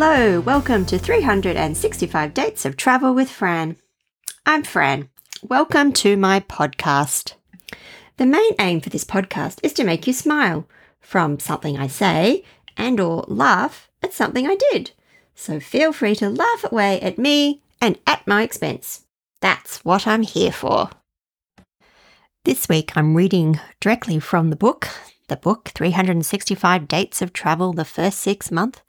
Hello, welcome to 365 Dates of Travel with Fran. I'm Fran. Welcome to my podcast. The main aim for this podcast is to make you smile from something I say and or laugh at something I did. So feel free to laugh away at me and at my expense. That's what I'm here for. This week I'm reading directly from the book, the book 365 Dates of Travel the First Six Months,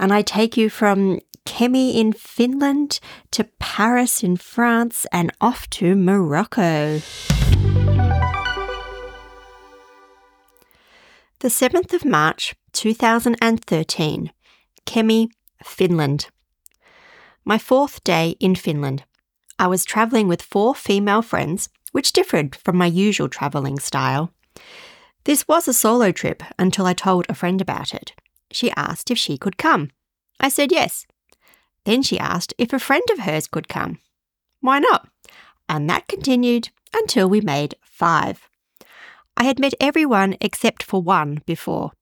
and I take you from Kemi in Finland to Paris in France and off to Morocco. The 7th of March 2013, Kemi, Finland. My fourth day in Finland. I was travelling with four female friends, which differed from my usual travelling style. This was a solo trip until I told a friend about it. She asked if she could come. I said yes. Then she asked if a friend of hers could come. Why not? And that continued until we made five. I had met everyone except for one before.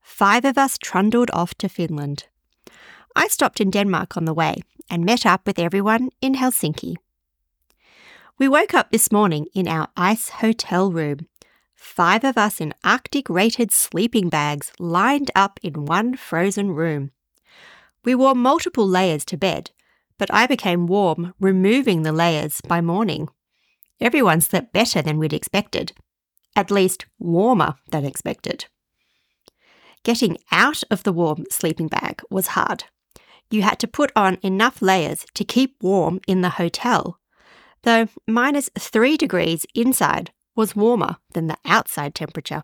Five of us trundled off to Finland. I stopped in Denmark on the way and met up with everyone in Helsinki. We woke up this morning in our ice hotel room. Five of us in Arctic rated sleeping bags lined up in one frozen room. We wore multiple layers to bed, but I became warm removing the layers by morning. Everyone slept better than we'd expected, at least warmer than expected. Getting out of the warm sleeping bag was hard. You had to put on enough layers to keep warm in the hotel, though minus three degrees inside was warmer than the outside temperature.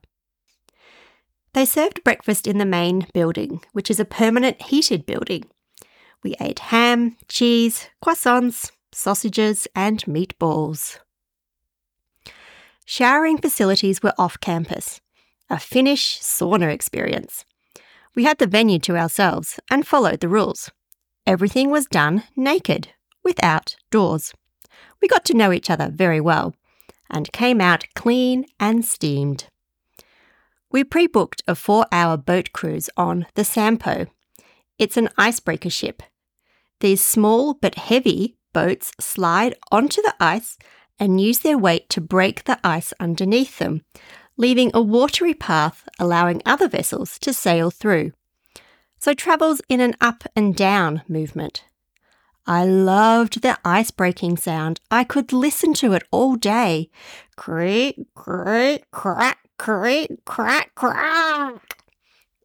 They served breakfast in the main building, which is a permanent heated building. We ate ham, cheese, croissants, sausages, and meatballs. Showering facilities were off campus, a Finnish sauna experience. We had the venue to ourselves and followed the rules. Everything was done naked, without doors. We got to know each other very well and came out clean and steamed. We pre booked a four hour boat cruise on the Sampo. It's an icebreaker ship. These small but heavy boats slide onto the ice and use their weight to break the ice underneath them, leaving a watery path allowing other vessels to sail through. So travels in an up and down movement. I loved the ice breaking sound. I could listen to it all day. Creak, creak, crack, creak, crack, crack.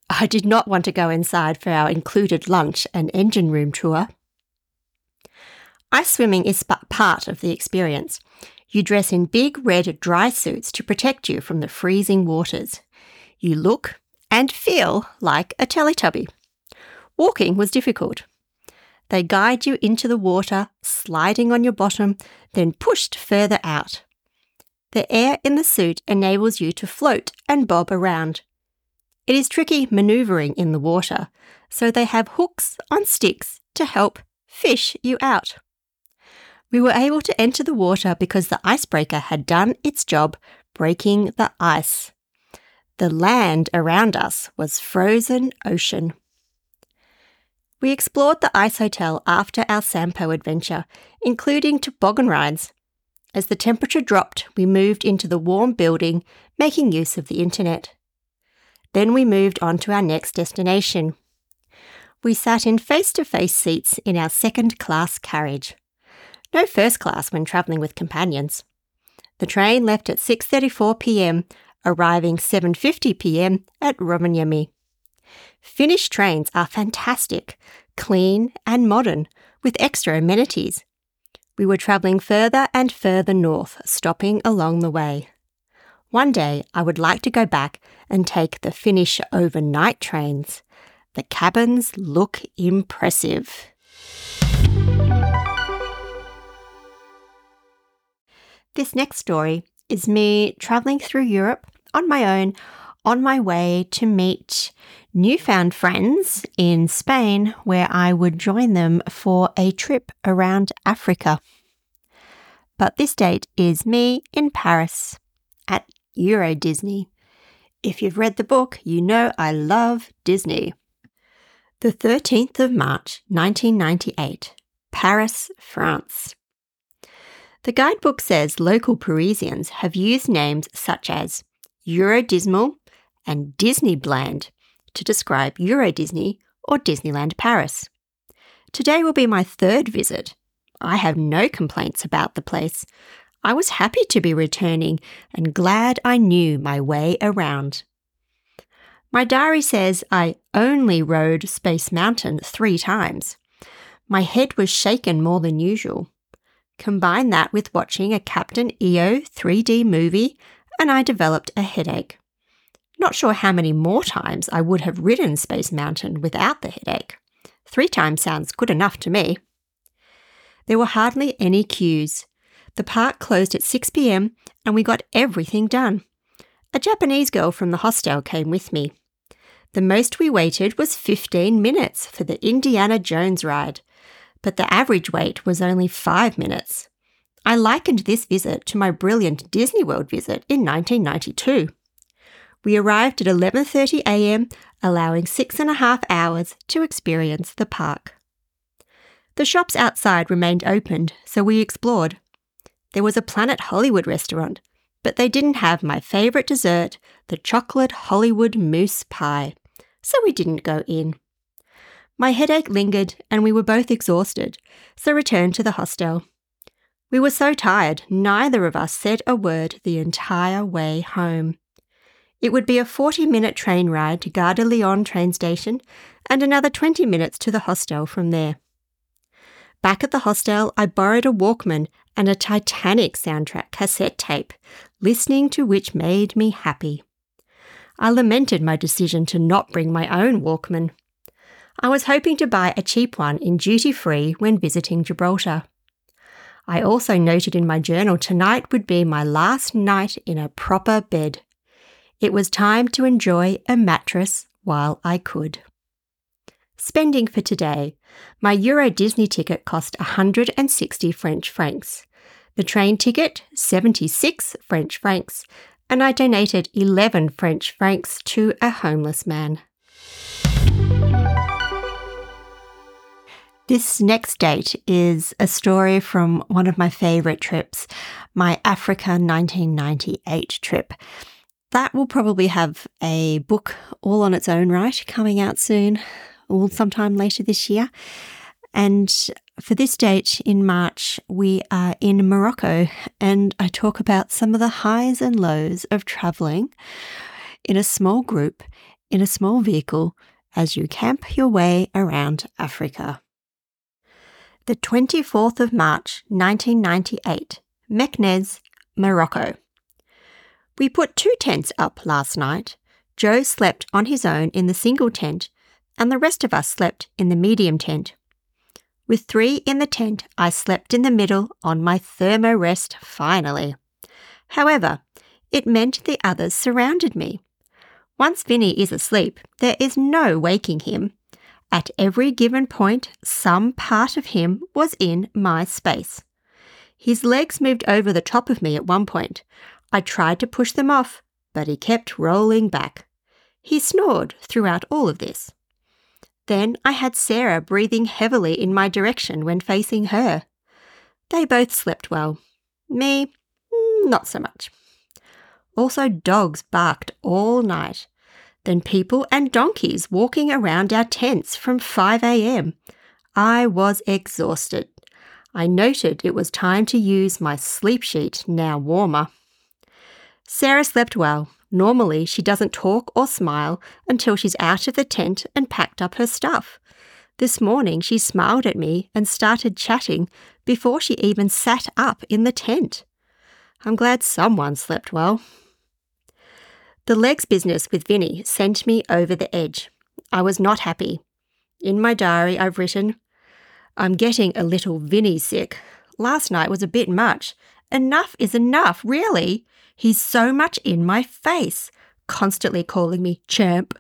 I did not want to go inside for our included lunch and engine room tour. Ice swimming is part of the experience. You dress in big red dry suits to protect you from the freezing waters. You look and feel like a Teletubby. Walking was difficult. They guide you into the water, sliding on your bottom, then pushed further out. The air in the suit enables you to float and bob around. It is tricky manoeuvring in the water, so they have hooks on sticks to help fish you out. We were able to enter the water because the icebreaker had done its job breaking the ice. The land around us was frozen ocean. We explored the ice hotel after our Sampo adventure, including toboggan rides. As the temperature dropped, we moved into the warm building, making use of the internet. Then we moved on to our next destination. We sat in face to face seats in our second class carriage. No first class when travelling with companions. The train left at 6:34 p.m., arriving 7:50 p.m. at Rovaniemi. Finnish trains are fantastic, clean and modern, with extra amenities. We were travelling further and further north, stopping along the way. One day I would like to go back and take the Finnish overnight trains. The cabins look impressive. This next story is me travelling through Europe on my own on my way to meet newfound friends in Spain, where I would join them for a trip around Africa. But this date is me in Paris at Euro Disney. If you've read the book, you know I love Disney. The 13th of March, 1998, Paris, France. The guidebook says local Parisians have used names such as Eurodismal and Disneyland to describe Euro Disney or Disneyland Paris. Today will be my third visit. I have no complaints about the place. I was happy to be returning and glad I knew my way around. My diary says I only rode Space Mountain three times. My head was shaken more than usual. Combine that with watching a Captain EO 3D movie, and I developed a headache. Not sure how many more times I would have ridden Space Mountain without the headache. Three times sounds good enough to me. There were hardly any queues. The park closed at 6 pm and we got everything done. A Japanese girl from the hostel came with me. The most we waited was 15 minutes for the Indiana Jones ride, but the average wait was only 5 minutes. I likened this visit to my brilliant Disney World visit in 1992. We arrived at 11:30 a.m., allowing six and a half hours to experience the park. The shops outside remained opened, so we explored. There was a Planet Hollywood restaurant, but they didn't have my favourite dessert, the chocolate Hollywood mousse pie, so we didn't go in. My headache lingered and we were both exhausted, so returned to the hostel. We were so tired, neither of us said a word the entire way home. It would be a 40 minute train ride to Gare de Lyon train station and another 20 minutes to the hostel from there. Back at the hostel, I borrowed a Walkman and a Titanic soundtrack cassette tape, listening to which made me happy. I lamented my decision to not bring my own Walkman. I was hoping to buy a cheap one in duty free when visiting Gibraltar. I also noted in my journal tonight would be my last night in a proper bed. It was time to enjoy a mattress while I could. Spending for today. My Euro Disney ticket cost 160 French francs. The train ticket, 76 French francs, and I donated 11 French francs to a homeless man. This next date is a story from one of my favourite trips, my Africa 1998 trip. That will probably have a book all on its own right coming out soon, or sometime later this year. And for this date in March, we are in Morocco, and I talk about some of the highs and lows of travelling in a small group, in a small vehicle, as you camp your way around Africa the 24th of March 1998, Meknès, Morocco. We put two tents up last night. Joe slept on his own in the single tent, and the rest of us slept in the medium tent. With three in the tent, I slept in the middle on my Therm-a-Rest finally. However, it meant the others surrounded me. Once Vinny is asleep, there is no waking him, at every given point, some part of him was in my space. His legs moved over the top of me at one point. I tried to push them off, but he kept rolling back. He snored throughout all of this. Then I had Sarah breathing heavily in my direction when facing her. They both slept well. Me, mm, not so much. Also, dogs barked all night Then people and donkeys walking around our tents from 5 a.m. I was exhausted. I noted it was time to use my sleep sheet, now warmer. Sarah slept well. Normally, she doesn't talk or smile until she's out of the tent and packed up her stuff. This morning, she smiled at me and started chatting before she even sat up in the tent. I'm glad someone slept well. The legs business with Vinny sent me over the edge. I was not happy. In my diary, I've written, I'm getting a little Vinny sick. Last night was a bit much. Enough is enough, really. He's so much in my face, constantly calling me champ,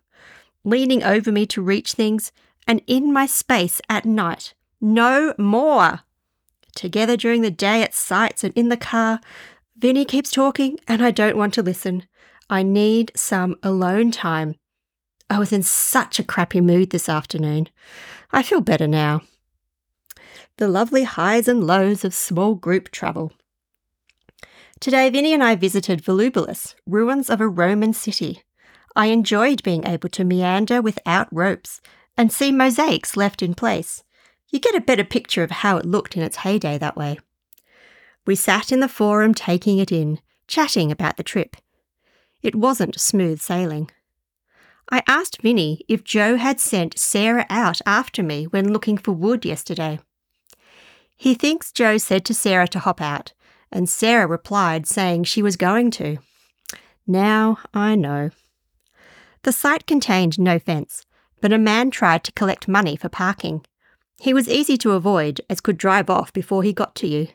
leaning over me to reach things, and in my space at night. No more. Together during the day at sites and in the car, Vinny keeps talking and I don't want to listen. I need some alone time. I was in such a crappy mood this afternoon. I feel better now. The lovely highs and lows of small group travel. Today, Vinny and I visited Volubilis, ruins of a Roman city. I enjoyed being able to meander without ropes and see mosaics left in place. You get a better picture of how it looked in its heyday that way. We sat in the forum taking it in, chatting about the trip. It wasn't smooth sailing. I asked Vinny if Joe had sent Sarah out after me when looking for wood yesterday. He thinks Joe said to Sarah to hop out, and Sarah replied saying she was going to. Now I know. The site contained no fence, but a man tried to collect money for parking. He was easy to avoid, as could drive off before he got to you.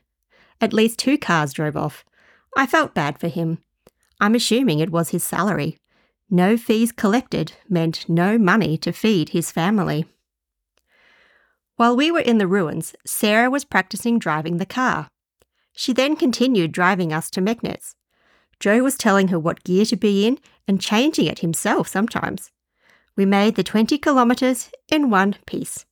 At least two cars drove off. I felt bad for him. I'm assuming it was his salary. No fees collected meant no money to feed his family. While we were in the ruins, Sarah was practicing driving the car. She then continued driving us to Meknes. Joe was telling her what gear to be in and changing it himself sometimes. We made the 20 kilometres in one piece.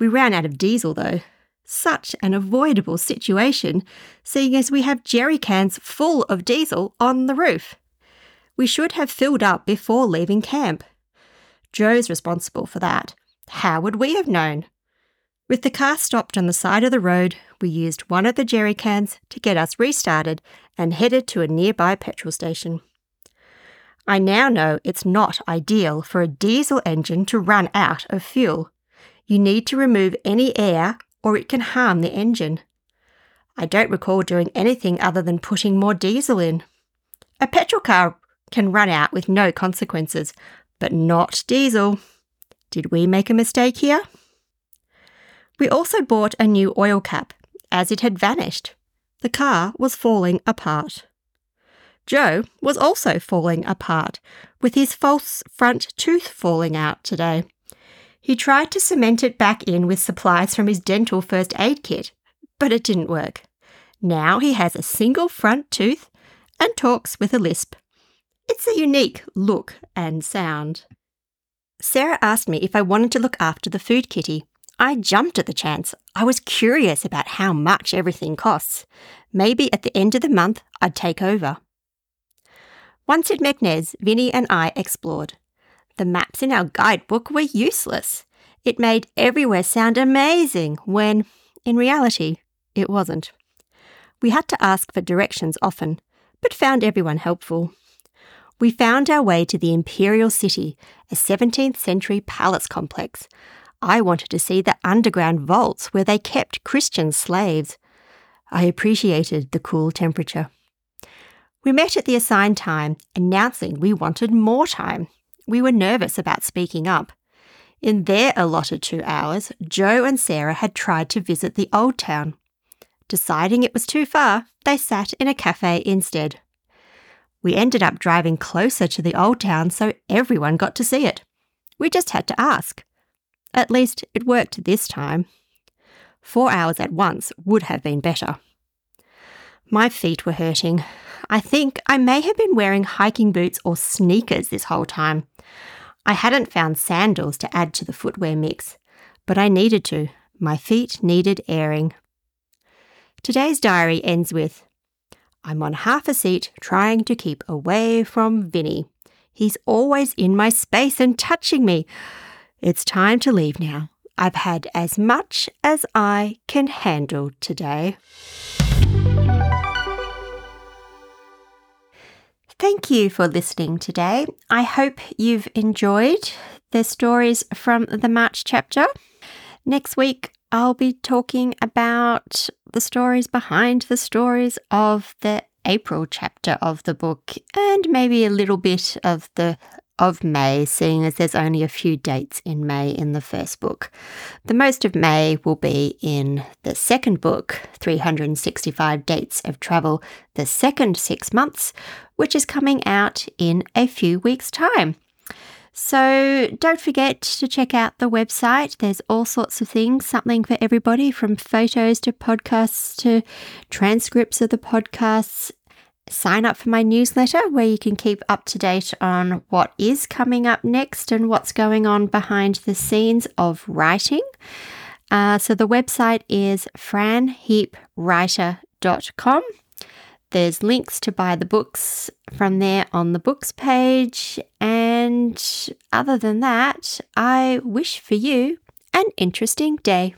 We ran out of diesel though. Such an avoidable situation, seeing as we have jerry cans full of diesel on the roof. We should have filled up before leaving camp. Joe's responsible for that. How would we have known? With the car stopped on the side of the road, we used one of the jerry cans to get us restarted and headed to a nearby petrol station. I now know it's not ideal for a diesel engine to run out of fuel. You need to remove any air or it can harm the engine. I don't recall doing anything other than putting more diesel in. A petrol car can run out with no consequences, but not diesel. Did we make a mistake here? We also bought a new oil cap, as it had vanished. The car was falling apart. Joe was also falling apart, with his false front tooth falling out today. He tried to cement it back in with supplies from his dental first aid kit, but it didn't work. Now he has a single front tooth and talks with a lisp. It's a unique look and sound. Sarah asked me if I wanted to look after the food kitty. I jumped at the chance. I was curious about how much everything costs. Maybe at the end of the month, I'd take over. Once in Meknes, Vinny and I explored. The maps in our guidebook were useless. It made everywhere sound amazing when, in reality, it wasn't. We had to ask for directions often, but found everyone helpful we found our way to the Imperial City, a 17th century palace complex. I wanted to see the underground vaults where they kept Christian slaves. I appreciated the cool temperature. We met at the assigned time, announcing we wanted more time. We were nervous about speaking up. In their allotted two hours, Joe and Sarah had tried to visit the old town. Deciding it was too far, they sat in a cafe instead. We ended up driving closer to the old town so everyone got to see it. We just had to ask. At least it worked this time. Four hours at once would have been better. My feet were hurting. I think I may have been wearing hiking boots or sneakers this whole time. I hadn't found sandals to add to the footwear mix, but I needed to. My feet needed airing. Today's diary ends with I'm on half a seat trying to keep away from Vinny. He's always in my space and touching me. It's time to leave now. I've had as much as I can handle today. Thank you for listening today. I hope you've enjoyed the stories from the March chapter. Next week, I'll be talking about the stories behind the stories of the April chapter of the book and maybe a little bit of the of May, seeing as there's only a few dates in May in the first book. The most of May will be in the second book, 365 Dates of Travel, the second six months, which is coming out in a few weeks' time. So don't forget to check out the website. There's all sorts of things, something for everybody from photos to podcasts to transcripts of the podcasts. Sign up for my newsletter where you can keep up to date on what is coming up next and what's going on behind the scenes of writing. Uh, so the website is franheapwriter.com. There's links to buy the books from there on the books page. And other than that, I wish for you an interesting day.